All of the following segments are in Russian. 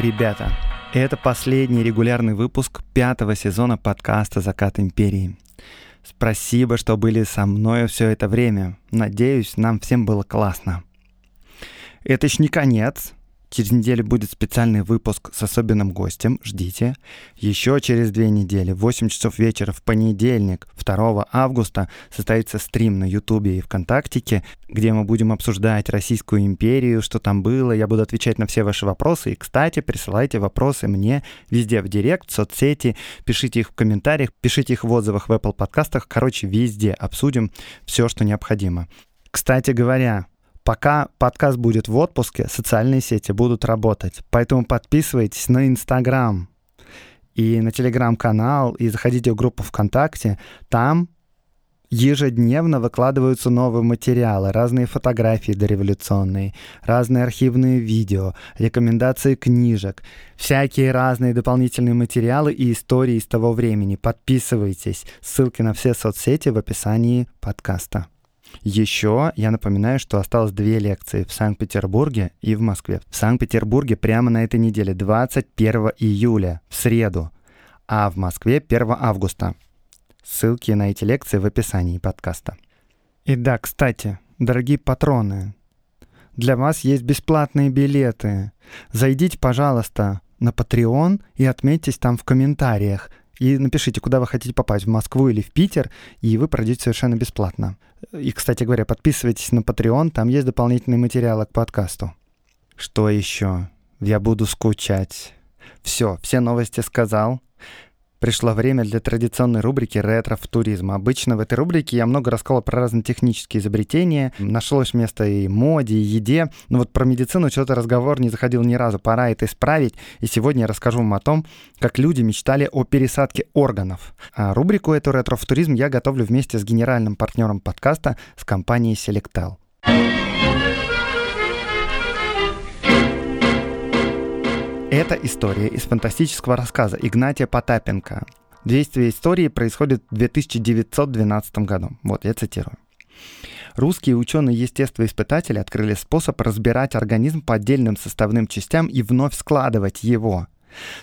Ребята, это последний регулярный выпуск пятого сезона подкаста «Закат империи». Спасибо, что были со мной все это время. Надеюсь, нам всем было классно. Это ж не конец. Через неделю будет специальный выпуск с особенным гостем, ждите. Еще через две недели, в 8 часов вечера в понедельник, 2 августа, состоится стрим на Ютубе и ВКонтактике, где мы будем обсуждать Российскую империю, что там было. Я буду отвечать на все ваши вопросы. И, кстати, присылайте вопросы мне везде в директ, в соцсети, пишите их в комментариях, пишите их в отзывах в Apple подкастах. Короче, везде обсудим все, что необходимо. Кстати говоря, Пока подкаст будет в отпуске, социальные сети будут работать. Поэтому подписывайтесь на Инстаграм и на Телеграм-канал, и заходите в группу ВКонтакте. Там ежедневно выкладываются новые материалы, разные фотографии дореволюционные, разные архивные видео, рекомендации книжек, всякие разные дополнительные материалы и истории из того времени. Подписывайтесь. Ссылки на все соцсети в описании подкаста. Еще я напоминаю, что осталось две лекции в Санкт-Петербурге и в Москве. В Санкт-Петербурге прямо на этой неделе, 21 июля, в среду, а в Москве 1 августа. Ссылки на эти лекции в описании подкаста. И да, кстати, дорогие патроны, для вас есть бесплатные билеты. Зайдите, пожалуйста, на Patreon и отметьтесь там в комментариях. И напишите, куда вы хотите попасть, в Москву или в Питер, и вы пройдете совершенно бесплатно. И, кстати говоря, подписывайтесь на Patreon, там есть дополнительные материалы к подкасту. Что еще? Я буду скучать. Все, все новости сказал. Пришло время для традиционной рубрики «Ретро-футуризм». Обычно в этой рубрике я много рассказывал про разные технические изобретения. Нашлось место и моде, и еде. Но вот про медицину что-то разговор не заходил ни разу. Пора это исправить. И сегодня я расскажу вам о том, как люди мечтали о пересадке органов. А рубрику эту «Ретро-футуризм» я готовлю вместе с генеральным партнером подкаста с компанией Selectel. Это история из фантастического рассказа Игнатия Потапенко. Действие истории происходит в 2912 году. Вот, я цитирую. Русские ученые-естествоиспытатели открыли способ разбирать организм по отдельным составным частям и вновь складывать его –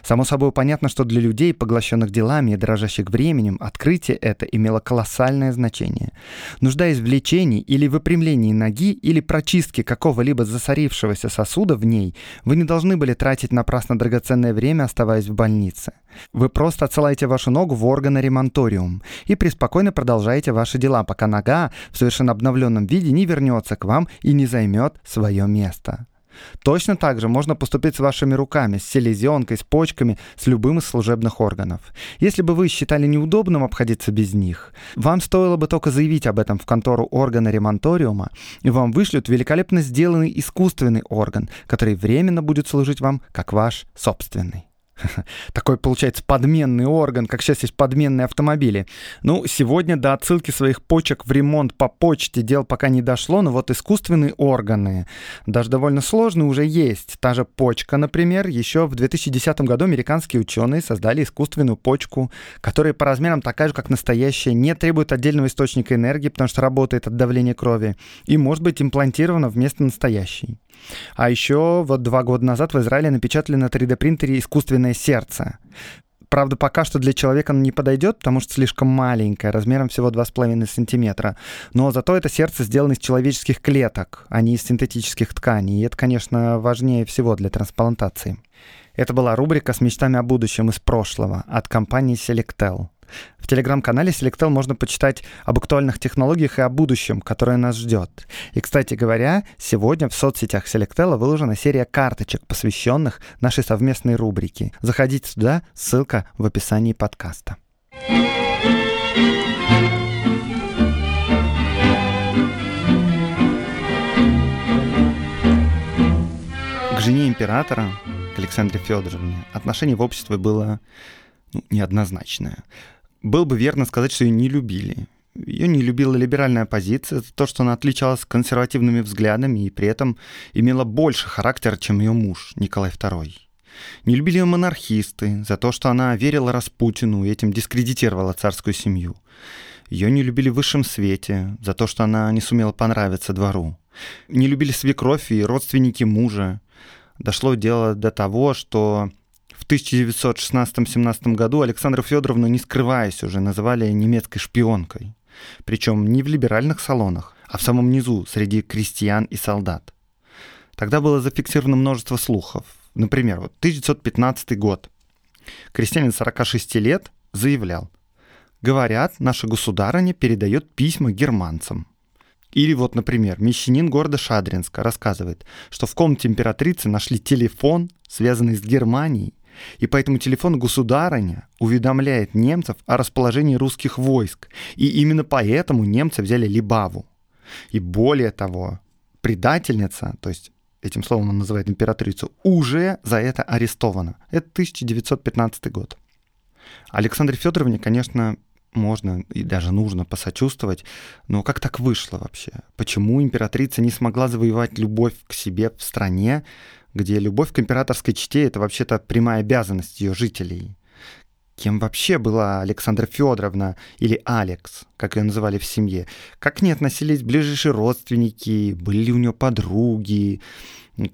Само собой понятно, что для людей, поглощенных делами и дрожащих временем, открытие это имело колоссальное значение. Нуждаясь в лечении или выпрямлении ноги или прочистке какого-либо засорившегося сосуда в ней, вы не должны были тратить напрасно драгоценное время, оставаясь в больнице. Вы просто отсылаете вашу ногу в органоремонториум и преспокойно продолжаете ваши дела, пока нога в совершенно обновленном виде не вернется к вам и не займет свое место. Точно так же можно поступить с вашими руками, с селезенкой, с почками, с любым из служебных органов. Если бы вы считали неудобным обходиться без них, вам стоило бы только заявить об этом в контору органа ремонториума, и вам вышлют великолепно сделанный искусственный орган, который временно будет служить вам как ваш собственный. Такой, получается, подменный орган, как сейчас есть подменные автомобили. Ну, сегодня до отсылки своих почек в ремонт по почте дел пока не дошло, но вот искусственные органы, даже довольно сложные, уже есть. Та же почка, например, еще в 2010 году американские ученые создали искусственную почку, которая по размерам такая же, как настоящая, не требует отдельного источника энергии, потому что работает от давления крови, и может быть имплантирована вместо настоящей. А еще вот два года назад в Израиле напечатали на 3D-принтере искусственное сердце. Правда, пока что для человека оно не подойдет, потому что слишком маленькое, размером всего 2,5 сантиметра. Но зато это сердце сделано из человеческих клеток, а не из синтетических тканей. И это, конечно, важнее всего для трансплантации. Это была рубрика с мечтами о будущем из прошлого от компании Selectel. В телеграм-канале Selectel можно почитать об актуальных технологиях и о будущем, которое нас ждет. И, кстати говоря, сегодня в соцсетях Selectel выложена серия карточек, посвященных нашей совместной рубрике. Заходите туда, ссылка в описании подкаста. К жене императора, к Александре Федоровне, отношение в обществе было ну, неоднозначное. Было бы верно сказать, что ее не любили. Ее не любила либеральная оппозиция, то, что она отличалась консервативными взглядами и при этом имела больше характера, чем ее муж Николай II. Не любили ее монархисты за то, что она верила Распутину и этим дискредитировала царскую семью. Ее не любили в высшем свете за то, что она не сумела понравиться двору. Не любили свекровь и родственники мужа. Дошло дело до того, что в 1916-17 году Александру Федоровну, не скрываясь уже, называли немецкой шпионкой. Причем не в либеральных салонах, а в самом низу, среди крестьян и солдат. Тогда было зафиксировано множество слухов. Например, вот 1915 год. Крестьянин 46 лет заявлял, Говорят, наша государыня передает письма германцам. Или вот, например, мещанин города Шадринска рассказывает, что в комнате императрицы нашли телефон, связанный с Германией, и по этому телефону государыня уведомляет немцев о расположении русских войск, и именно поэтому немцы взяли Либаву. И более того, предательница, то есть этим словом он называет императрицу, уже за это арестована. Это 1915 год. Александре Федоровне, конечно, можно и даже нужно посочувствовать, но как так вышло вообще? Почему императрица не смогла завоевать любовь к себе в стране, где любовь к императорской чте — это вообще-то прямая обязанность ее жителей? Кем вообще была Александра Федоровна или Алекс, как ее называли в семье? Как к ней относились ближайшие родственники? Были ли у нее подруги?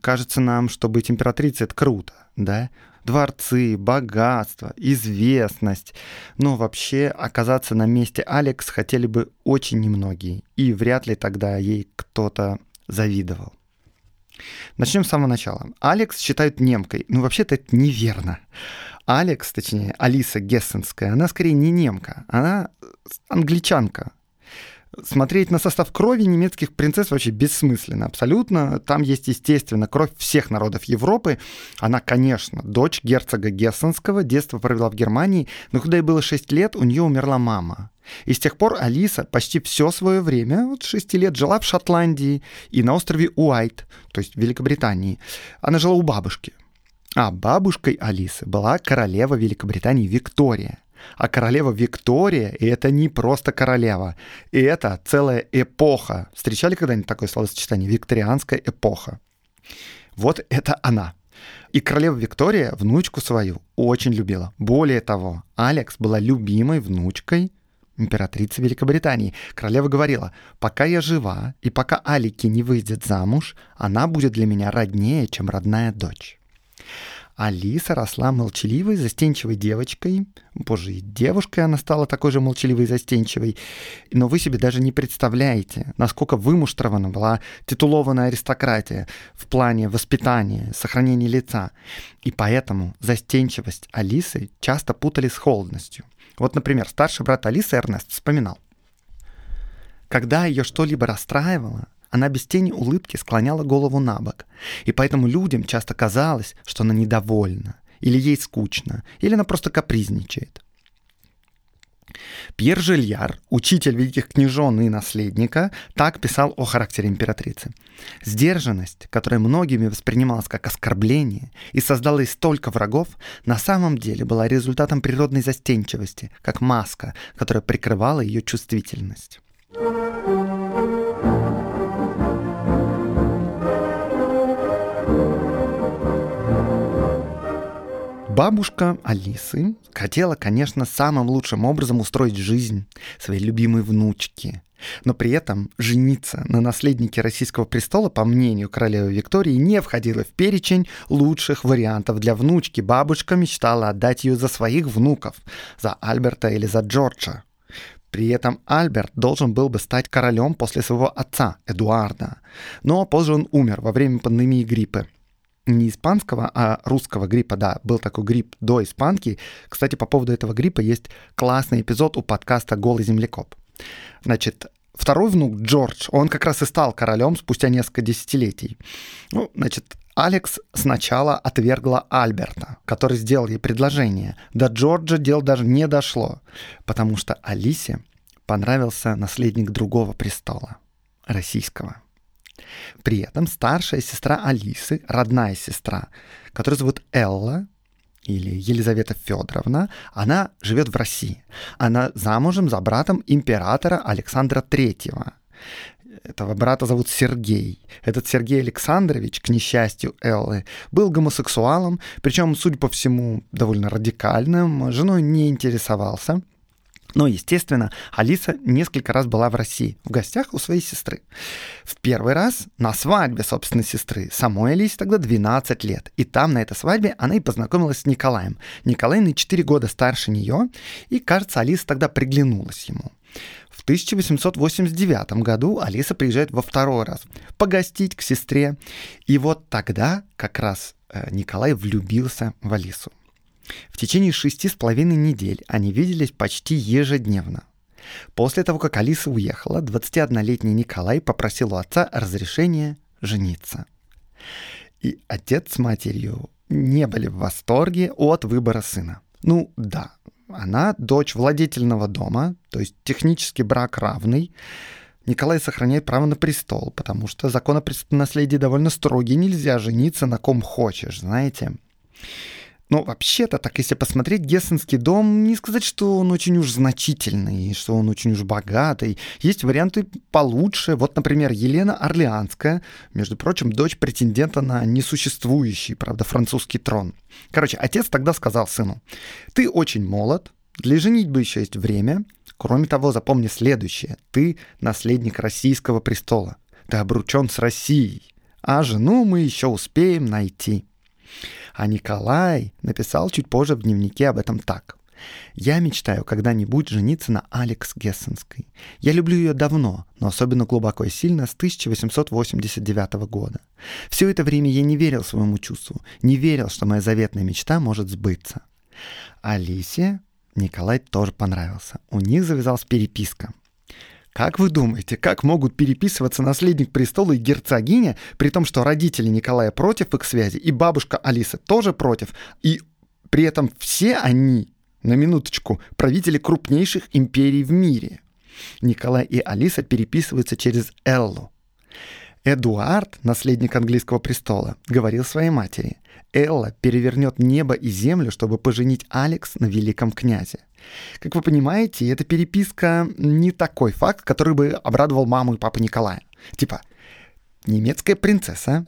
Кажется нам, что быть императрицей — это круто, да? Дворцы, богатство, известность. Но вообще оказаться на месте Алекс хотели бы очень немногие, и вряд ли тогда ей кто-то завидовал. Начнем с самого начала. Алекс считают немкой. Ну, вообще-то это неверно. Алекс, точнее, Алиса Гессенская, она скорее не немка, она англичанка, Смотреть на состав крови немецких принцесс вообще бессмысленно абсолютно. Там есть, естественно, кровь всех народов Европы. Она, конечно, дочь герцога Гессенского, детство провела в Германии, но когда ей было 6 лет, у нее умерла мама. И с тех пор Алиса почти все свое время, вот 6 лет, жила в Шотландии и на острове Уайт, то есть в Великобритании. Она жила у бабушки. А бабушкой Алисы была королева Великобритании Виктория. А королева Виктория — это не просто королева, и это целая эпоха. Встречали когда-нибудь такое словосочетание? Викторианская эпоха. Вот это она. И королева Виктория внучку свою очень любила. Более того, Алекс была любимой внучкой императрицы Великобритании. Королева говорила, пока я жива и пока Алики не выйдет замуж, она будет для меня роднее, чем родная дочь. Алиса росла молчаливой, застенчивой девочкой. Боже, и девушкой она стала такой же молчаливой и застенчивой. Но вы себе даже не представляете, насколько вымуштрована была титулованная аристократия в плане воспитания, сохранения лица. И поэтому застенчивость Алисы часто путали с холодностью. Вот, например, старший брат Алисы Эрнест вспоминал. Когда ее что-либо расстраивало, она без тени улыбки склоняла голову на бок, и поэтому людям часто казалось, что она недовольна, или ей скучно, или она просто капризничает. Пьер Жильяр, учитель великих княжон и наследника, так писал о характере императрицы. Сдержанность, которая многими воспринималась как оскорбление и создала ей столько врагов, на самом деле была результатом природной застенчивости, как маска, которая прикрывала ее чувствительность. Бабушка Алисы хотела, конечно, самым лучшим образом устроить жизнь своей любимой внучки. Но при этом жениться на наследнике российского престола, по мнению королевы Виктории, не входило в перечень лучших вариантов для внучки. Бабушка мечтала отдать ее за своих внуков, за Альберта или за Джорджа. При этом Альберт должен был бы стать королем после своего отца, Эдуарда. Но позже он умер во время пандемии гриппа не испанского, а русского гриппа, да, был такой грипп до испанки. Кстати, по поводу этого гриппа есть классный эпизод у подкаста «Голый землекоп». Значит, второй внук Джордж, он как раз и стал королем спустя несколько десятилетий. Ну, значит, Алекс сначала отвергла Альберта, который сделал ей предложение. До Джорджа дел даже не дошло, потому что Алисе понравился наследник другого престола, российского. При этом старшая сестра Алисы, родная сестра, которая зовут Элла, или Елизавета Федоровна, она живет в России. Она замужем за братом императора Александра Третьего. Этого брата зовут Сергей. Этот Сергей Александрович, к несчастью Эллы, был гомосексуалом, причем, судя по всему, довольно радикальным, женой не интересовался. Но, естественно, Алиса несколько раз была в России, в гостях у своей сестры. В первый раз на свадьбе собственной сестры. Самой Алисе тогда 12 лет. И там, на этой свадьбе, она и познакомилась с Николаем. Николай на 4 года старше нее, и, кажется, Алиса тогда приглянулась ему. В 1889 году Алиса приезжает во второй раз погостить к сестре. И вот тогда как раз э, Николай влюбился в Алису. В течение шести с половиной недель они виделись почти ежедневно. После того, как Алиса уехала, 21-летний Николай попросил у отца разрешения жениться. И отец с матерью не были в восторге от выбора сына. Ну да, она дочь владетельного дома, то есть технически брак равный. Николай сохраняет право на престол, потому что закон о наследии довольно строгий, нельзя жениться на ком хочешь, знаете. Ну, вообще-то, так если посмотреть, Гессенский дом, не сказать, что он очень уж значительный, что он очень уж богатый. Есть варианты получше. Вот, например, Елена Орлеанская, между прочим, дочь претендента на несуществующий, правда, французский трон. Короче, отец тогда сказал сыну, ты очень молод, для женитьбы еще есть время. Кроме того, запомни следующее. Ты наследник российского престола. Ты обручен с Россией. А жену мы еще успеем найти. А Николай написал чуть позже в дневнике об этом так. «Я мечтаю когда-нибудь жениться на Алекс Гессенской. Я люблю ее давно, но особенно глубоко и сильно с 1889 года. Все это время я не верил своему чувству, не верил, что моя заветная мечта может сбыться. Алисе Николай тоже понравился. У них завязалась переписка. Как вы думаете, как могут переписываться наследник престола и герцогиня, при том, что родители Николая против их связи, и бабушка Алиса тоже против, и при этом все они, на минуточку, правители крупнейших империй в мире? Николай и Алиса переписываются через Эллу. Эдуард, наследник английского престола, говорил своей матери, Элла перевернет небо и землю, чтобы поженить Алекс на великом князе. Как вы понимаете, эта переписка не такой факт, который бы обрадовал маму и папу Николая. Типа, немецкая принцесса,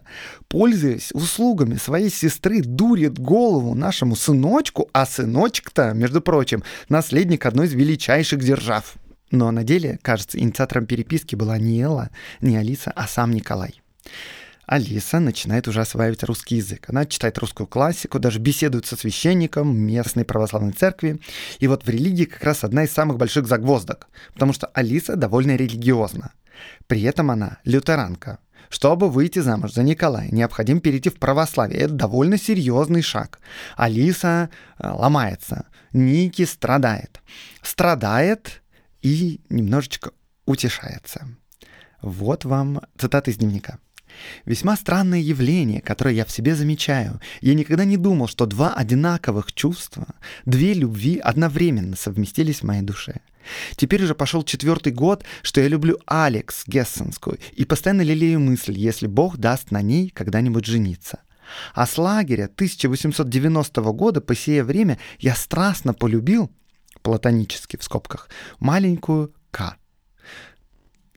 пользуясь услугами своей сестры, дурит голову нашему сыночку, а сыночек-то, между прочим, наследник одной из величайших держав. Но на деле, кажется, инициатором переписки была не Элла, не Алиса, а сам Николай. Алиса начинает уже осваивать русский язык. Она читает русскую классику, даже беседует со священником местной православной церкви. И вот в религии как раз одна из самых больших загвоздок, потому что Алиса довольно религиозна. При этом она лютеранка. Чтобы выйти замуж за Николая, необходимо перейти в православие. Это довольно серьезный шаг. Алиса э, ломается, Ники страдает. Страдает и немножечко утешается. Вот вам цитата из дневника. Весьма странное явление, которое я в себе замечаю. Я никогда не думал, что два одинаковых чувства, две любви одновременно совместились в моей душе. Теперь уже пошел четвертый год, что я люблю Алекс Гессенскую и постоянно лелею мысль, если Бог даст на ней когда-нибудь жениться. А с лагеря 1890 года по сие время я страстно полюбил, платонически в скобках, маленькую К.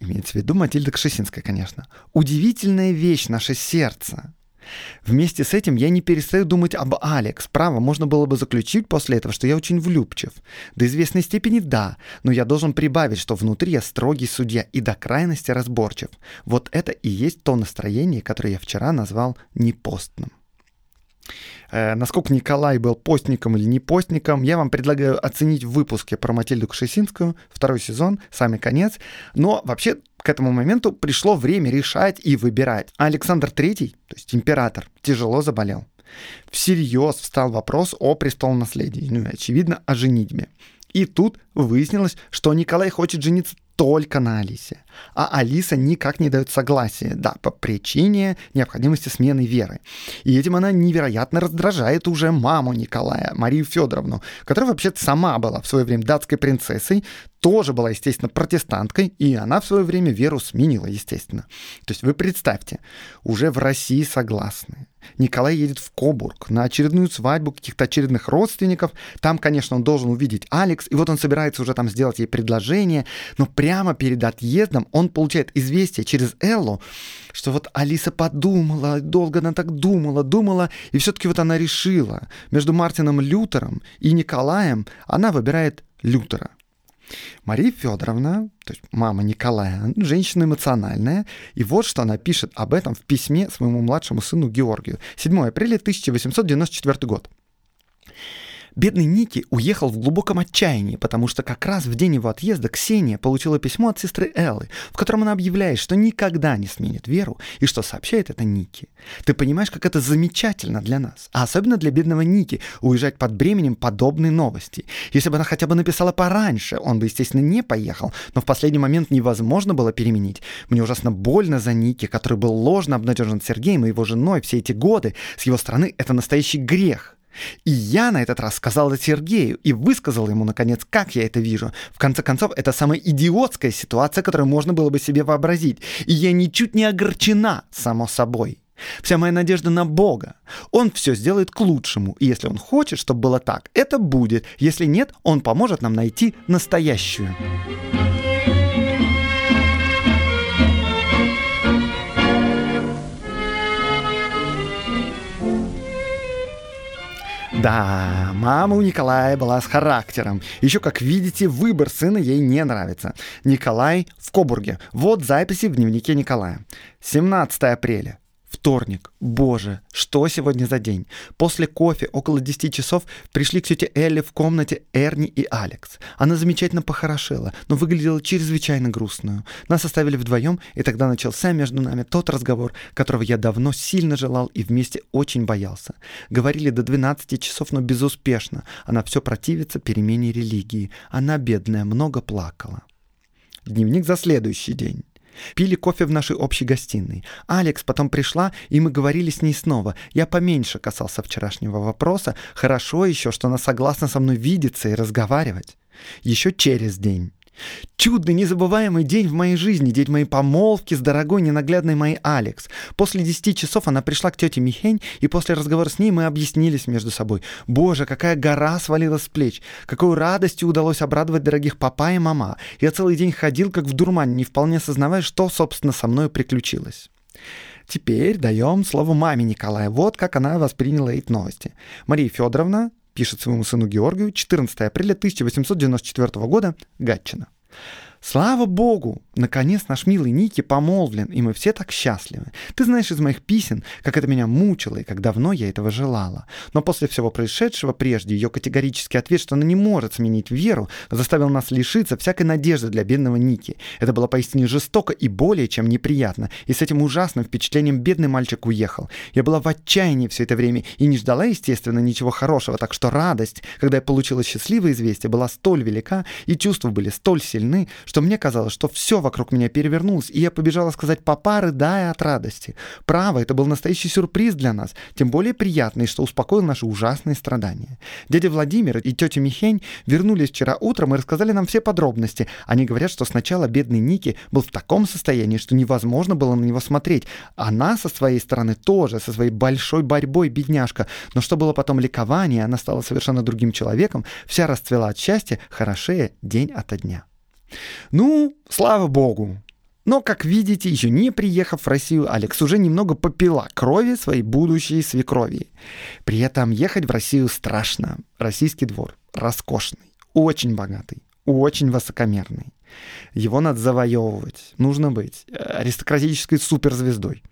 Имеется в виду Матильда Кшесинская, конечно. Удивительная вещь наше сердце. Вместе с этим я не перестаю думать об Алекс. Право, можно было бы заключить после этого, что я очень влюбчив. До известной степени да, но я должен прибавить, что внутри я строгий судья и до крайности разборчив. Вот это и есть то настроение, которое я вчера назвал непостным. Э, насколько Николай был постником или не постником, я вам предлагаю оценить в выпуске про Матильду Кшесинскую, второй сезон, самый конец. Но вообще к этому моменту пришло время решать и выбирать. А Александр III, то есть император, тяжело заболел. Всерьез встал вопрос о престолонаследии, ну и, очевидно, о женитьбе. И тут выяснилось, что Николай хочет жениться только на Алисе. А Алиса никак не дает согласия, да, по причине необходимости смены веры. И этим она невероятно раздражает уже маму Николая, Марию Федоровну, которая вообще-то сама была в свое время датской принцессой, тоже была, естественно, протестанткой, и она в свое время веру сменила, естественно. То есть вы представьте, уже в России согласны. Николай едет в Кобург на очередную свадьбу каких-то очередных родственников. Там, конечно, он должен увидеть Алекс, и вот он собирается уже там сделать ей предложение, но прямо перед отъездом он получает известие через Эллу, что вот Алиса подумала, долго она так думала, думала, и все-таки вот она решила. Между Мартином Лютером и Николаем она выбирает Лютера. Мария Федоровна, то есть мама Николая, женщина эмоциональная, и вот что она пишет об этом в письме своему младшему сыну Георгию. 7 апреля 1894 год. Бедный Ники уехал в глубоком отчаянии, потому что как раз в день его отъезда Ксения получила письмо от сестры Эллы, в котором она объявляет, что никогда не сменит веру и что сообщает это Ники. Ты понимаешь, как это замечательно для нас, а особенно для бедного Ники, уезжать под бременем подобной новости. Если бы она хотя бы написала пораньше, он бы, естественно, не поехал, но в последний момент невозможно было переменить. Мне ужасно больно за Ники, который был ложно обнадежен Сергеем и его женой все эти годы. С его стороны это настоящий грех. И я на этот раз сказал это Сергею и высказал ему, наконец, как я это вижу. В конце концов, это самая идиотская ситуация, которую можно было бы себе вообразить. И я ничуть не огорчена, само собой. Вся моя надежда на Бога. Он все сделает к лучшему. И если он хочет, чтобы было так, это будет. Если нет, он поможет нам найти настоящую. Да, мама у Николая была с характером. Еще, как видите, выбор сына ей не нравится. Николай в Кобурге. Вот записи в дневнике Николая. 17 апреля. Вторник. Боже, что сегодня за день? После кофе около 10 часов пришли к тете Элли в комнате Эрни и Алекс. Она замечательно похорошела, но выглядела чрезвычайно грустную. Нас оставили вдвоем, и тогда начался между нами тот разговор, которого я давно сильно желал и вместе очень боялся. Говорили до 12 часов, но безуспешно. Она все противится перемене религии. Она, бедная, много плакала. Дневник за следующий день. Пили кофе в нашей общей гостиной. Алекс потом пришла, и мы говорили с ней снова. Я поменьше касался вчерашнего вопроса. Хорошо еще, что она согласна со мной видеться и разговаривать. Еще через день. Чудный, незабываемый день в моей жизни, день моей помолвки с дорогой, ненаглядной моей Алекс. После десяти часов она пришла к тете Михень, и после разговора с ней мы объяснились между собой. Боже, какая гора свалилась с плеч, какой радостью удалось обрадовать дорогих папа и мама. Я целый день ходил, как в дурмане, не вполне сознавая, что, собственно, со мной приключилось. Теперь даем слово маме Николая. Вот как она восприняла эти новости. Мария Федоровна пишет своему сыну Георгию 14 апреля 1894 года, Гатчина. Слава богу, наконец наш милый Ники помолвлен, и мы все так счастливы. Ты знаешь из моих писем, как это меня мучило и как давно я этого желала. Но после всего происшедшего прежде ее категорический ответ, что она не может сменить веру, заставил нас лишиться всякой надежды для бедного Ники. Это было поистине жестоко и более чем неприятно. И с этим ужасным впечатлением бедный мальчик уехал. Я была в отчаянии все это время и не ждала, естественно, ничего хорошего, так что радость, когда я получила счастливое известие, была столь велика, и чувства были столь сильны, что мне казалось, что все вокруг меня перевернулось, и я побежала сказать «папа, рыдая от радости». Право, это был настоящий сюрприз для нас, тем более приятный, что успокоил наши ужасные страдания. Дядя Владимир и тетя Михень вернулись вчера утром и рассказали нам все подробности. Они говорят, что сначала бедный Ники был в таком состоянии, что невозможно было на него смотреть. Она со своей стороны тоже, со своей большой борьбой, бедняжка. Но что было потом ликование, она стала совершенно другим человеком, вся расцвела от счастья, хорошее день ото дня. Ну, слава богу. Но, как видите, еще не приехав в Россию, Алекс уже немного попила крови своей будущей свекрови. При этом ехать в Россию страшно. Российский двор роскошный, очень богатый, очень высокомерный. Его надо завоевывать. Нужно быть э, аристократической суперзвездой.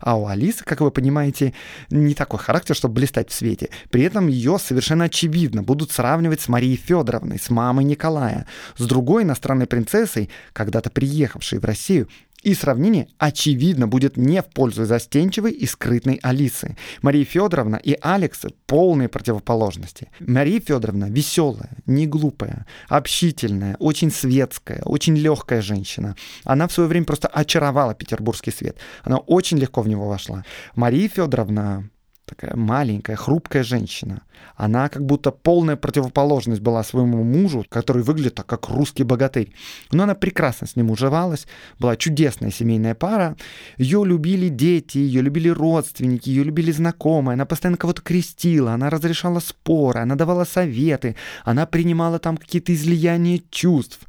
А у Алисы, как вы понимаете, не такой характер, чтобы блистать в свете. При этом ее совершенно очевидно будут сравнивать с Марией Федоровной, с мамой Николая, с другой иностранной принцессой, когда-то приехавшей в Россию И сравнение, очевидно, будет не в пользу застенчивой и скрытной Алисы. Мария Федоровна и Алекс — полные противоположности. Мария Федоровна веселая, не глупая, общительная, очень светская, очень легкая женщина. Она в свое время просто очаровала петербургский свет. Она очень легко в него вошла. Мария Федоровна такая маленькая, хрупкая женщина. Она как будто полная противоположность была своему мужу, который выглядит так, как русский богатырь. Но она прекрасно с ним уживалась, была чудесная семейная пара. Ее любили дети, ее любили родственники, ее любили знакомые. Она постоянно кого-то крестила, она разрешала споры, она давала советы, она принимала там какие-то излияния чувств.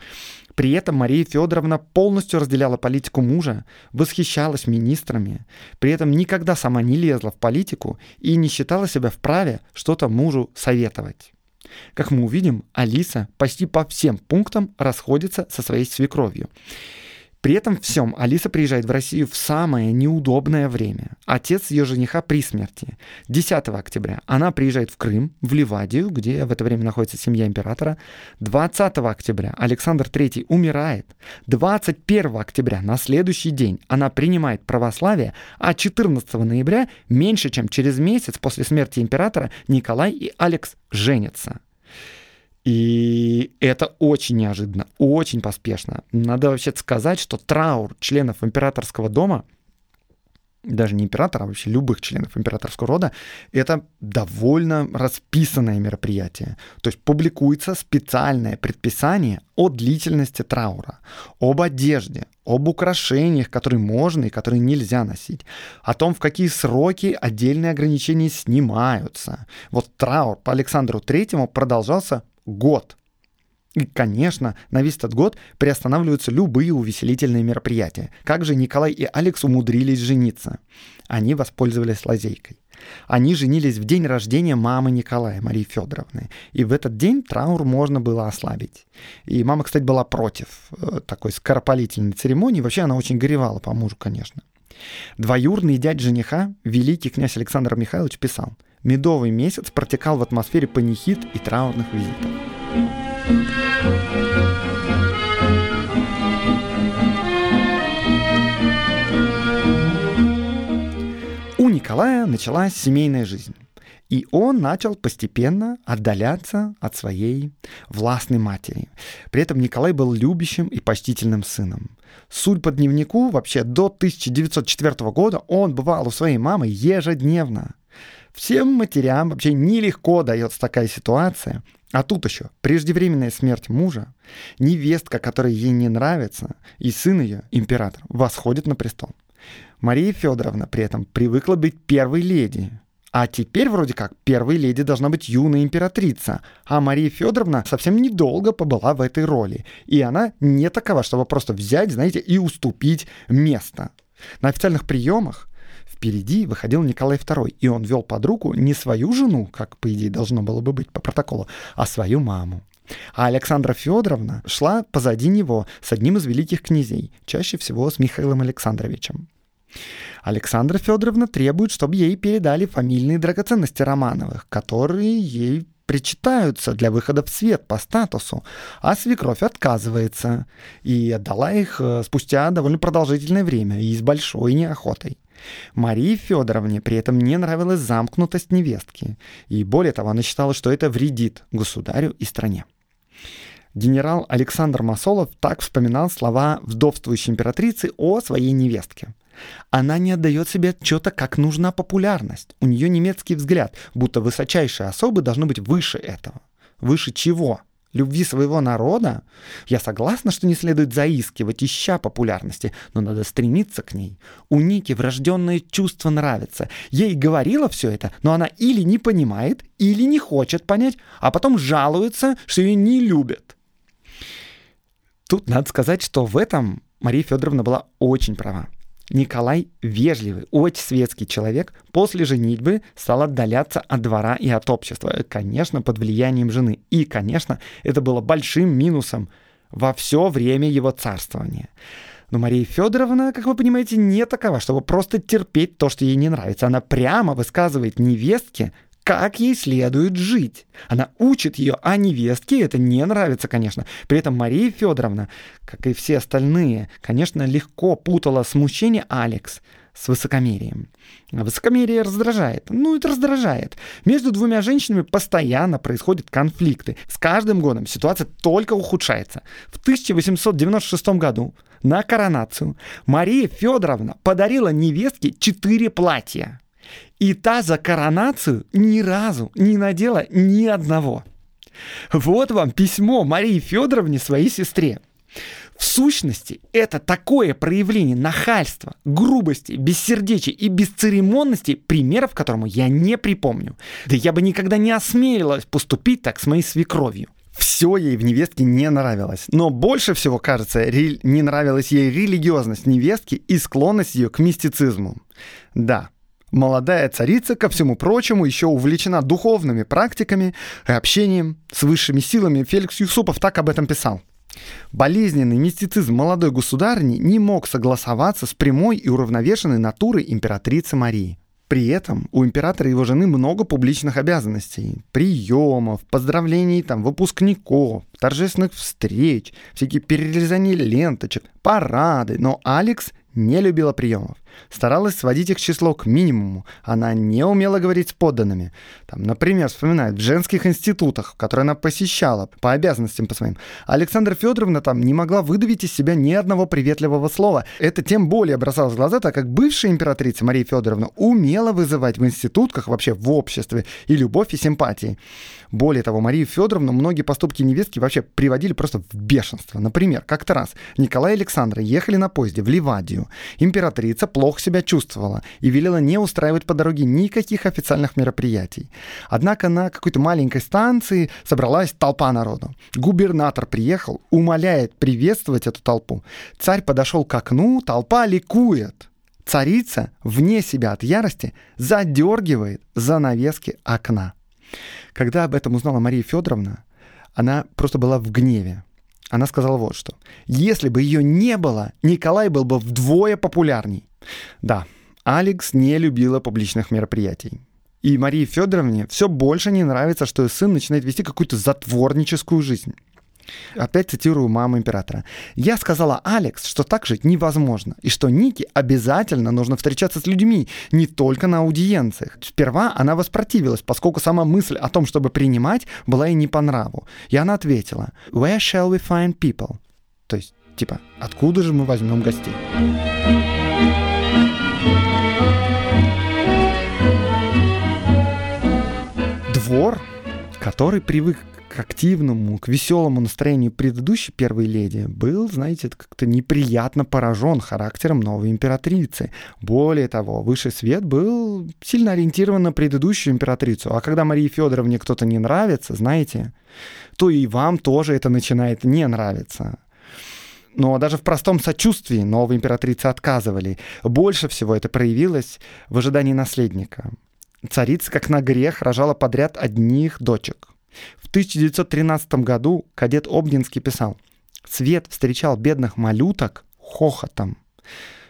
При этом Мария Федоровна полностью разделяла политику мужа, восхищалась министрами, при этом никогда сама не лезла в политику и не считала себя вправе что-то мужу советовать. Как мы увидим, Алиса почти по всем пунктам расходится со своей свекровью. При этом всем Алиса приезжает в Россию в самое неудобное время. Отец ее жениха при смерти. 10 октября она приезжает в Крым, в Ливадию, где в это время находится семья императора. 20 октября Александр III умирает. 21 октября, на следующий день, она принимает православие, а 14 ноября, меньше чем через месяц после смерти императора, Николай и Алекс женятся. И это очень неожиданно, очень поспешно. Надо вообще сказать, что траур членов императорского дома, даже не императора, а вообще любых членов императорского рода, это довольно расписанное мероприятие. То есть публикуется специальное предписание о длительности траура, об одежде, об украшениях, которые можно и которые нельзя носить, о том, в какие сроки отдельные ограничения снимаются. Вот траур по Александру Третьему продолжался год. И, конечно, на весь этот год приостанавливаются любые увеселительные мероприятия. Как же Николай и Алекс умудрились жениться? Они воспользовались лазейкой. Они женились в день рождения мамы Николая, Марии Федоровны. И в этот день траур можно было ослабить. И мама, кстати, была против э, такой скоропалительной церемонии. Вообще она очень горевала по мужу, конечно. Двоюрный дядь жениха, великий князь Александр Михайлович, писал – Медовый месяц протекал в атмосфере панихид и траурных визитов. У Николая началась семейная жизнь. И он начал постепенно отдаляться от своей властной матери. При этом Николай был любящим и почтительным сыном. Суть по дневнику, вообще до 1904 года он бывал у своей мамы ежедневно. Всем матерям вообще нелегко дается такая ситуация. А тут еще преждевременная смерть мужа, невестка, которая ей не нравится, и сын ее, император, восходит на престол. Мария Федоровна при этом привыкла быть первой леди. А теперь вроде как первой леди должна быть юная императрица, а Мария Федоровна совсем недолго побыла в этой роли. И она не такова, чтобы просто взять, знаете, и уступить место. На официальных приемах Впереди выходил Николай II, и он вел под руку не свою жену, как, по идее, должно было бы быть по протоколу, а свою маму. А Александра Федоровна шла позади него с одним из великих князей, чаще всего с Михаилом Александровичем. Александра Федоровна требует, чтобы ей передали фамильные драгоценности Романовых, которые ей причитаются для выхода в свет по статусу, а свекровь отказывается и отдала их э, спустя довольно продолжительное время и с большой неохотой. Марии Федоровне при этом не нравилась замкнутость невестки, и более того, она считала, что это вредит государю и стране. Генерал Александр Масолов так вспоминал слова вдовствующей императрицы о своей невестке. Она не отдает себе отчета, как нужна популярность. У нее немецкий взгляд, будто высочайшие особы должны быть выше этого. Выше чего? Любви своего народа, я согласна, что не следует заискивать, ища популярности, но надо стремиться к ней. У Ники врожденное чувство нравится. Ей говорила все это, но она или не понимает, или не хочет понять, а потом жалуется, что ее не любят. Тут надо сказать, что в этом Мария Федоровна была очень права. Николай вежливый, очень светский человек, после женитьбы стал отдаляться от двора и от общества, конечно, под влиянием жены. И, конечно, это было большим минусом во все время его царствования. Но Мария Федоровна, как вы понимаете, не такова, чтобы просто терпеть то, что ей не нравится. Она прямо высказывает невестке, как ей следует жить. Она учит ее, а невестке это не нравится, конечно. При этом Мария Федоровна, как и все остальные, конечно, легко путала смущение Алекс с высокомерием. Высокомерие раздражает. Ну, это раздражает. Между двумя женщинами постоянно происходят конфликты. С каждым годом ситуация только ухудшается. В 1896 году на коронацию Мария Федоровна подарила невестке четыре платья. И та за коронацию ни разу не надела ни одного. Вот вам письмо Марии Федоровне своей сестре. В сущности, это такое проявление нахальства, грубости, бессердечия и бесцеремонности, примеров которому я не припомню. Да я бы никогда не осмелилась поступить так с моей свекровью. Все ей в невестке не нравилось. Но больше всего, кажется, не нравилась ей религиозность невестки и склонность ее к мистицизму. Да, Молодая царица, ко всему прочему, еще увлечена духовными практиками и общением с высшими силами. Феликс Юсупов так об этом писал. Болезненный мистицизм молодой государни не мог согласоваться с прямой и уравновешенной натурой императрицы Марии. При этом у императора и его жены много публичных обязанностей. Приемов, поздравлений там, выпускников, торжественных встреч, всякие перерезания ленточек, парады. Но Алекс не любила приемов старалась сводить их число к минимуму. Она не умела говорить с подданными. Там, например, вспоминает, в женских институтах, которые она посещала по обязанностям по своим, Александра Федоровна там не могла выдавить из себя ни одного приветливого слова. Это тем более бросалось в глаза, так как бывшая императрица Мария Федоровна умела вызывать в институтках, вообще в обществе, и любовь, и симпатии. Более того, Марию Федоровну многие поступки невестки вообще приводили просто в бешенство. Например, как-то раз Николай и Александра ехали на поезде в Ливадию. Императрица плохо себя чувствовала и велела не устраивать по дороге никаких официальных мероприятий. Однако на какой-то маленькой станции собралась толпа народу. Губернатор приехал, умоляет приветствовать эту толпу. Царь подошел к окну, толпа ликует. Царица, вне себя от ярости, задергивает занавески окна. Когда об этом узнала Мария Федоровна, она просто была в гневе. Она сказала вот что. Если бы ее не было, Николай был бы вдвое популярней. Да, Алекс не любила публичных мероприятий. И Марии Федоровне все больше не нравится, что ее сын начинает вести какую-то затворническую жизнь. Опять цитирую маму императора. «Я сказала Алекс, что так жить невозможно, и что Нике обязательно нужно встречаться с людьми, не только на аудиенциях. Сперва она воспротивилась, поскольку сама мысль о том, чтобы принимать, была ей не по нраву. И она ответила, «Where shall we find people?» То есть, типа, откуда же мы возьмем гостей? Двор, который привык к активному, к веселому настроению предыдущей первой леди, был, знаете, как-то неприятно поражен характером новой императрицы. Более того, высший свет был сильно ориентирован на предыдущую императрицу. А когда Марии Федоровне кто-то не нравится, знаете, то и вам тоже это начинает не нравиться. Но даже в простом сочувствии новой императрицы отказывали. Больше всего это проявилось в ожидании наследника. Царица, как на грех, рожала подряд одних дочек. В 1913 году кадет Обнинский писал, «Свет встречал бедных малюток хохотом».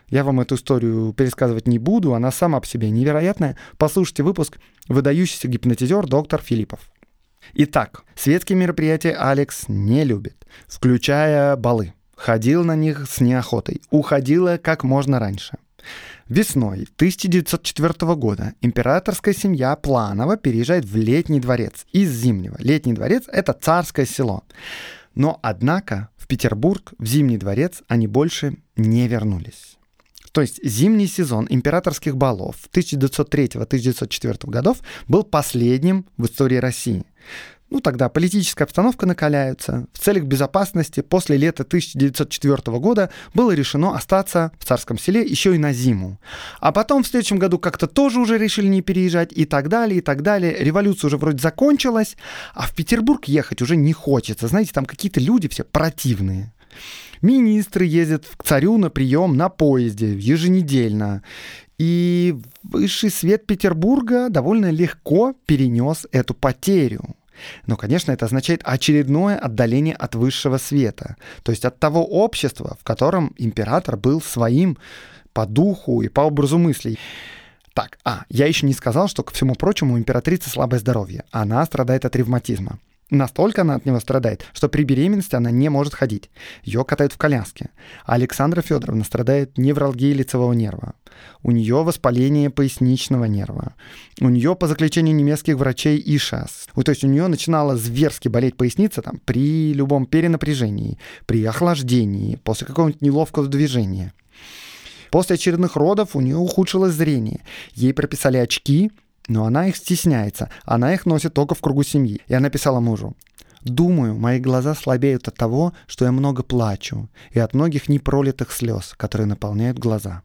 Я вам эту историю пересказывать не буду, она сама по себе невероятная. Послушайте выпуск «Выдающийся гипнотизер доктор Филиппов». Итак, светские мероприятия Алекс не любит, включая балы. Ходил на них с неохотой, уходила как можно раньше. Весной 1904 года императорская семья планово переезжает в Летний дворец из Зимнего. Летний дворец — это царское село. Но, однако, в Петербург, в Зимний дворец они больше не вернулись. То есть зимний сезон императорских балов 1903-1904 годов был последним в истории России. Ну, тогда политическая обстановка накаляется. В целях безопасности после лета 1904 года было решено остаться в царском селе еще и на зиму. А потом в следующем году как-то тоже уже решили не переезжать и так далее, и так далее. Революция уже вроде закончилась, а в Петербург ехать уже не хочется. Знаете, там какие-то люди все противные. Министры ездят к царю на прием на поезде еженедельно. И высший свет Петербурга довольно легко перенес эту потерю. Но, конечно, это означает очередное отдаление от высшего света, то есть от того общества, в котором император был своим по духу и по образу мыслей. Так, а, я еще не сказал, что, ко всему прочему, у императрицы слабое здоровье. Она страдает от ревматизма. Настолько она от него страдает, что при беременности она не может ходить. Ее катают в коляске. А Александра Федоровна страдает невралгией лицевого нерва. У нее воспаление поясничного нерва. У нее, по заключению немецких врачей, ишас. То есть у нее начинала зверски болеть поясница там, при любом перенапряжении, при охлаждении, после какого-нибудь неловкого движения. После очередных родов у нее ухудшилось зрение. Ей прописали очки, но она их стесняется. Она их носит только в кругу семьи. И она писала мужу. Думаю, мои глаза слабеют от того, что я много плачу, и от многих непролитых слез, которые наполняют глаза.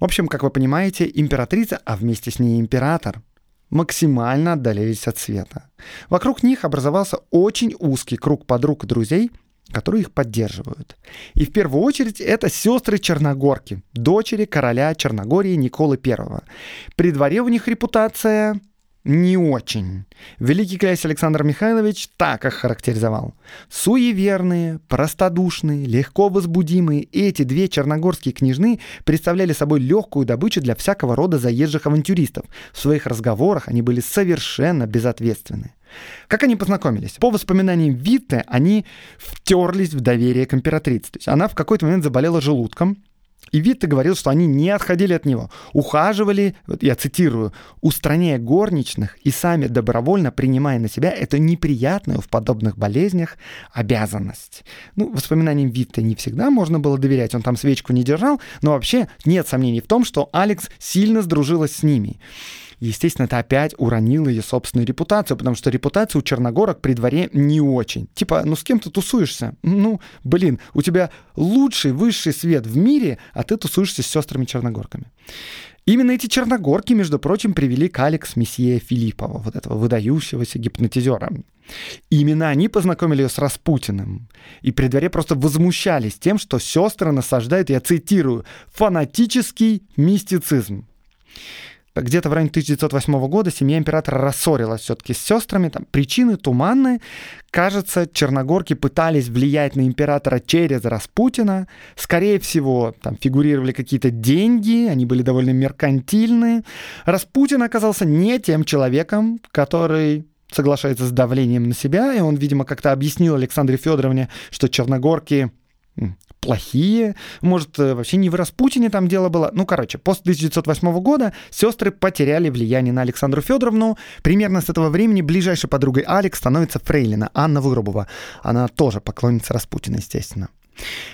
В общем, как вы понимаете, императрица, а вместе с ней император, максимально отдалились от света. Вокруг них образовался очень узкий круг подруг и друзей – которые их поддерживают. И в первую очередь это сестры Черногорки, дочери короля Черногории Николы I. При дворе у них репутация не очень. Великий князь Александр Михайлович так их характеризовал. Суеверные, простодушные, легко возбудимые, эти две черногорские княжны представляли собой легкую добычу для всякого рода заезжих авантюристов. В своих разговорах они были совершенно безответственны. Как они познакомились? По воспоминаниям Витте, они втерлись в доверие к императрице. То есть она в какой-то момент заболела желудком, и Витте говорил, что они не отходили от него, ухаживали, вот я цитирую, устраняя горничных и сами добровольно принимая на себя эту неприятную в подобных болезнях обязанность. Ну, воспоминаниям Витте не всегда можно было доверять, он там свечку не держал, но вообще нет сомнений в том, что Алекс сильно сдружилась с ними естественно, это опять уронило ее собственную репутацию, потому что репутация у черногорок при дворе не очень. Типа, ну с кем ты тусуешься? Ну, блин, у тебя лучший, высший свет в мире, а ты тусуешься с сестрами-черногорками. Именно эти черногорки, между прочим, привели к Алекс месье Филиппова, вот этого выдающегося гипнотизера. именно они познакомили ее с Распутиным. И при дворе просто возмущались тем, что сестры насаждают, я цитирую, фанатический мистицизм где-то в районе 1908 года семья императора рассорилась все-таки с сестрами. Там причины туманные. Кажется, черногорки пытались влиять на императора через Распутина. Скорее всего, там фигурировали какие-то деньги, они были довольно меркантильные. Распутин оказался не тем человеком, который соглашается с давлением на себя, и он, видимо, как-то объяснил Александре Федоровне, что черногорки плохие, может, э, вообще не в Распутине там дело было. Ну, короче, после 1908 года сестры потеряли влияние на Александру Федоровну. Примерно с этого времени ближайшей подругой Алекс становится Фрейлина, Анна Вырубова. Она тоже поклонница Распутина, естественно.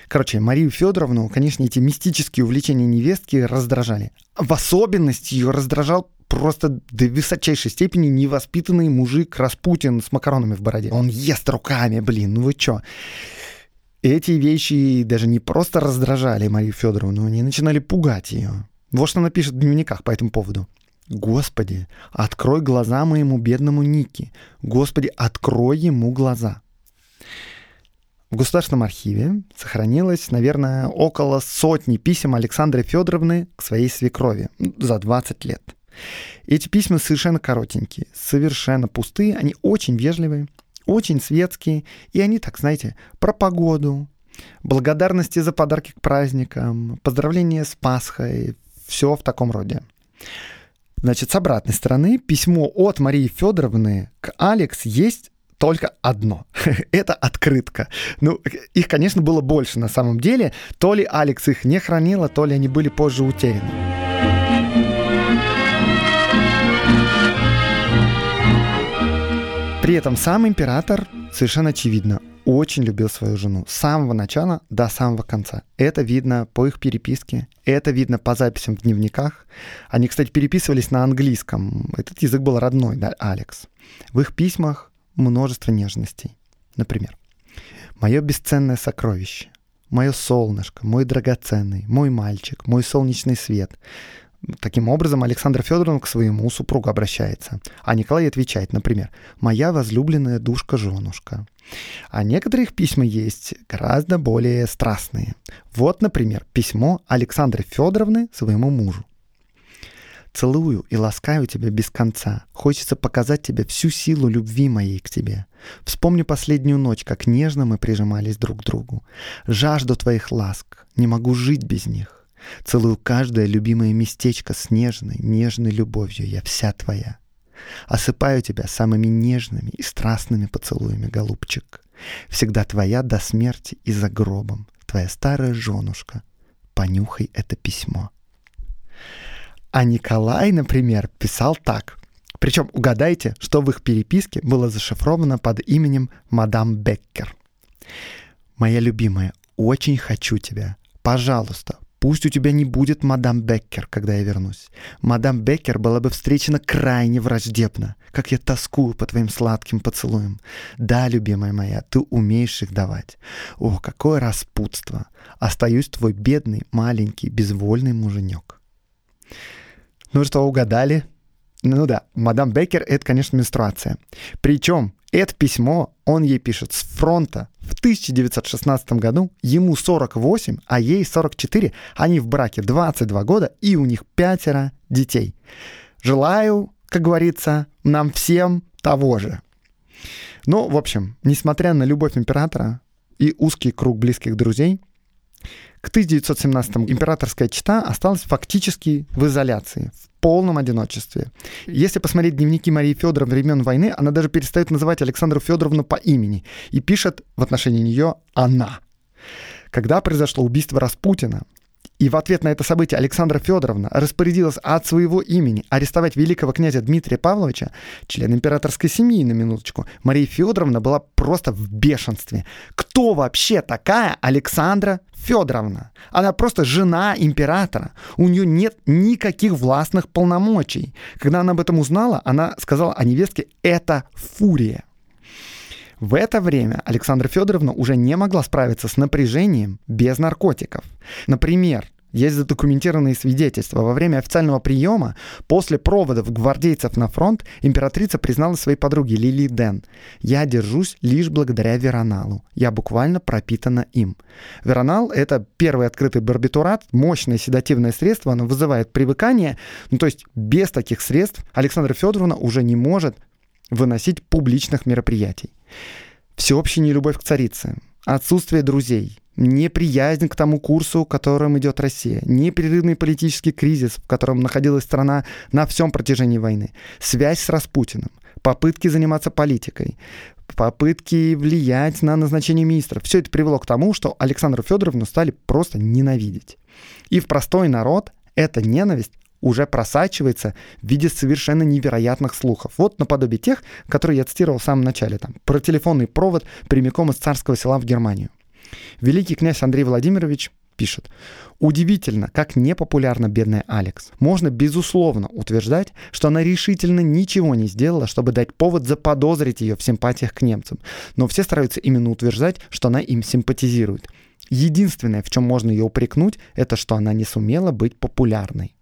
Короче, Марию Федоровну, конечно, эти мистические увлечения невестки раздражали. В особенности ее раздражал просто до высочайшей степени невоспитанный мужик Распутин с макаронами в бороде. Он ест руками, блин, ну вы чё? Эти вещи даже не просто раздражали Марию Федоровну, они начинали пугать ее. Вот что она пишет в дневниках по этому поводу. Господи, открой глаза моему бедному Нике. Господи, открой ему глаза. В Государственном архиве сохранилось, наверное, около сотни писем Александры Федоровны к своей свекрови за 20 лет. Эти письма совершенно коротенькие, совершенно пустые, они очень вежливые, очень светские, и они так, знаете, про погоду, благодарности за подарки к праздникам, поздравления с Пасхой, все в таком роде. Значит, с обратной стороны, письмо от Марии Федоровны к Алекс есть только одно. Это открытка. Ну, их, конечно, было больше на самом деле. То ли Алекс их не хранила, то ли они были позже утеряны. При этом сам император, совершенно очевидно, очень любил свою жену с самого начала до самого конца. Это видно по их переписке, это видно по записям в дневниках. Они, кстати, переписывались на английском. Этот язык был родной, да, Алекс. В их письмах множество нежностей. Например, «Мое бесценное сокровище», «Мое солнышко», «Мой драгоценный», «Мой мальчик», «Мой солнечный свет», Таким образом, Александр Федоровна к своему супругу обращается. А Николай отвечает, например, «Моя возлюбленная душка-женушка». А некоторых письма есть гораздо более страстные. Вот, например, письмо Александры Федоровны своему мужу. Целую и ласкаю тебя без конца. Хочется показать тебе всю силу любви моей к тебе. Вспомни последнюю ночь, как нежно мы прижимались друг к другу. Жажду твоих ласк. Не могу жить без них. Целую каждое любимое местечко с нежной, нежной любовью. Я вся твоя. Осыпаю тебя самыми нежными и страстными поцелуями, голубчик. Всегда твоя до смерти и за гробом. Твоя старая женушка. Понюхай это письмо. А Николай, например, писал так. Причем угадайте, что в их переписке было зашифровано под именем мадам Беккер. «Моя любимая, очень хочу тебя. Пожалуйста, Пусть у тебя не будет мадам Беккер, когда я вернусь. Мадам Беккер была бы встречена крайне враждебно, как я тоскую по твоим сладким поцелуям. Да, любимая моя, ты умеешь их давать. О, какое распутство! Остаюсь твой бедный, маленький, безвольный муженек. Ну что, угадали? Ну да, мадам Беккер — это, конечно, менструация. Причем это письмо он ей пишет с фронта в 1916 году. Ему 48, а ей 44. Они в браке 22 года, и у них пятеро детей. Желаю, как говорится, нам всем того же. Ну, в общем, несмотря на любовь императора и узкий круг близких друзей, к 1917 императорская чита осталась фактически в изоляции, в полном одиночестве. Если посмотреть дневники Марии Федоровны времен войны, она даже перестает называть Александру Федоровну по имени и пишет в отношении нее «она». Когда произошло убийство Распутина, и в ответ на это событие Александра Федоровна распорядилась от своего имени арестовать великого князя Дмитрия Павловича, член императорской семьи, на минуточку. Мария Федоровна была просто в бешенстве. Кто вообще такая Александра Федоровна? Она просто жена императора. У нее нет никаких властных полномочий. Когда она об этом узнала, она сказала о невестке «это фурия». В это время Александра Федоровна уже не могла справиться с напряжением без наркотиков. Например, есть задокументированные свидетельства. Во время официального приема, после проводов гвардейцев на фронт, императрица признала своей подруге Лили Ден. «Я держусь лишь благодаря Вероналу. Я буквально пропитана им». Веронал — это первый открытый барбитурат, мощное седативное средство, оно вызывает привыкание. Ну, то есть без таких средств Александра Федоровна уже не может выносить публичных мероприятий. Всеобщая нелюбовь к царице, отсутствие друзей, неприязнь к тому курсу, которым идет Россия, непрерывный политический кризис, в котором находилась страна на всем протяжении войны, связь с Распутиным, попытки заниматься политикой, попытки влиять на назначение министров. Все это привело к тому, что Александру Федоровну стали просто ненавидеть. И в простой народ эта ненависть уже просачивается в виде совершенно невероятных слухов. Вот наподобие тех, которые я цитировал в самом начале, там, про телефонный провод прямиком из царского села в Германию. Великий князь Андрей Владимирович пишет. Удивительно, как непопулярна бедная Алекс. Можно безусловно утверждать, что она решительно ничего не сделала, чтобы дать повод заподозрить ее в симпатиях к немцам. Но все стараются именно утверждать, что она им симпатизирует. Единственное, в чем можно ее упрекнуть, это что она не сумела быть популярной.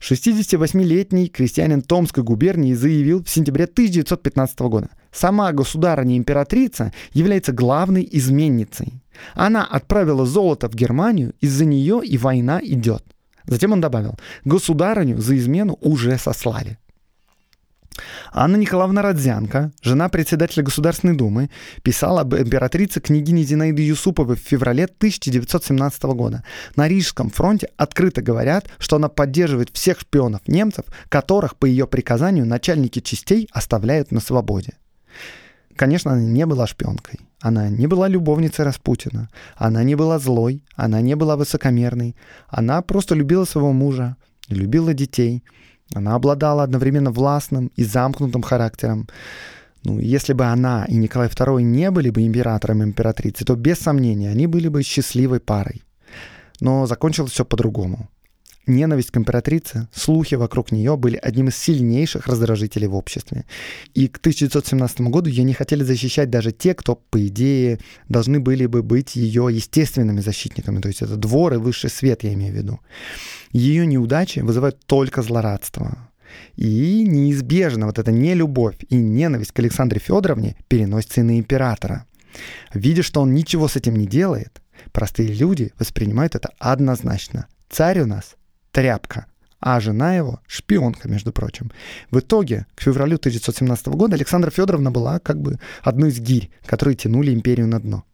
68-летний крестьянин Томской губернии заявил в сентябре 1915 года, сама государыня-императрица является главной изменницей. Она отправила золото в Германию, из-за нее и война идет. Затем он добавил, государыню за измену уже сослали. Анна Николаевна Родзянко, жена председателя Государственной Думы, писала об императрице княгине Зинаиды Юсуповой в феврале 1917 года. На Рижском фронте открыто говорят, что она поддерживает всех шпионов немцев, которых по ее приказанию начальники частей оставляют на свободе. Конечно, она не была шпионкой. Она не была любовницей Распутина. Она не была злой. Она не была высокомерной. Она просто любила своего мужа, любила детей – она обладала одновременно властным и замкнутым характером. Ну, если бы она и Николай II не были бы императором и императрицей, то без сомнения они были бы счастливой парой. Но закончилось все по-другому. Ненависть к императрице, слухи вокруг нее были одним из сильнейших раздражителей в обществе. И к 1917 году ее не хотели защищать даже те, кто, по идее, должны были бы быть ее естественными защитниками. То есть это двор и высший свет, я имею в виду. Ее неудачи вызывают только злорадство. И неизбежно вот эта нелюбовь и ненависть к Александре Федоровне переносится и на императора. Видя, что он ничего с этим не делает, простые люди воспринимают это однозначно. Царь у нас тряпка, а жена его — шпионка, между прочим. В итоге, к февралю 1917 года Александра Федоровна была как бы одной из гирь, которые тянули империю на дно.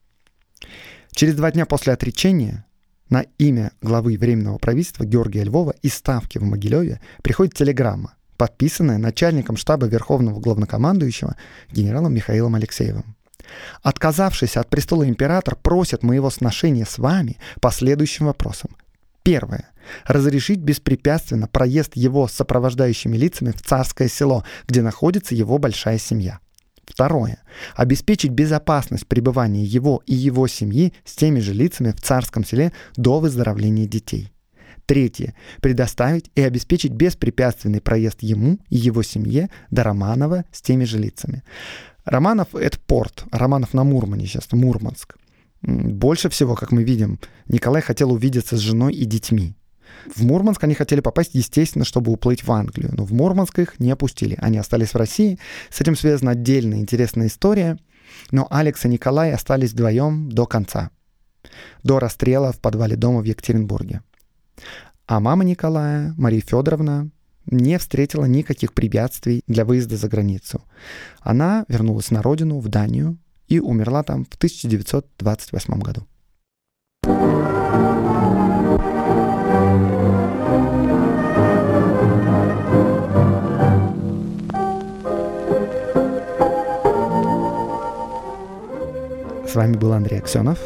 Через два дня после отречения На имя главы Временного правительства Георгия Львова из Ставки в Могилеве приходит телеграмма, подписанная начальником штаба Верховного главнокомандующего генералом Михаилом Алексеевым. Отказавшийся от престола император просит моего сношения с вами по следующим вопросам. Первое. Разрешить беспрепятственно проезд его с сопровождающими лицами в царское село, где находится его большая семья. Второе. Обеспечить безопасность пребывания его и его семьи с теми же лицами в царском селе до выздоровления детей. Третье. Предоставить и обеспечить беспрепятственный проезд ему и его семье до Романова с теми же лицами. Романов — это порт. Романов на Мурмане сейчас, Мурманск. Больше всего, как мы видим, Николай хотел увидеться с женой и детьми. В Мурманск они хотели попасть, естественно, чтобы уплыть в Англию, но в Мурманск их не опустили. Они остались в России. С этим связана отдельная интересная история. Но Алекс и Николай остались вдвоем до конца. До расстрела в подвале дома в Екатеринбурге. А мама Николая, Мария Федоровна, не встретила никаких препятствий для выезда за границу. Она вернулась на родину, в Данию, и умерла там в 1928 году. С вами был Андрей Аксенов,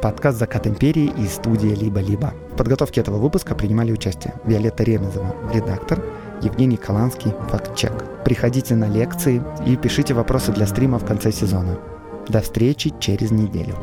подкаст «Закат империи» и студия «Либо-либо». В подготовке этого выпуска принимали участие Виолетта Ремезова, редактор, Евгений Каланский, факт-чек. Приходите на лекции и пишите вопросы для стрима в конце сезона. До встречи через неделю.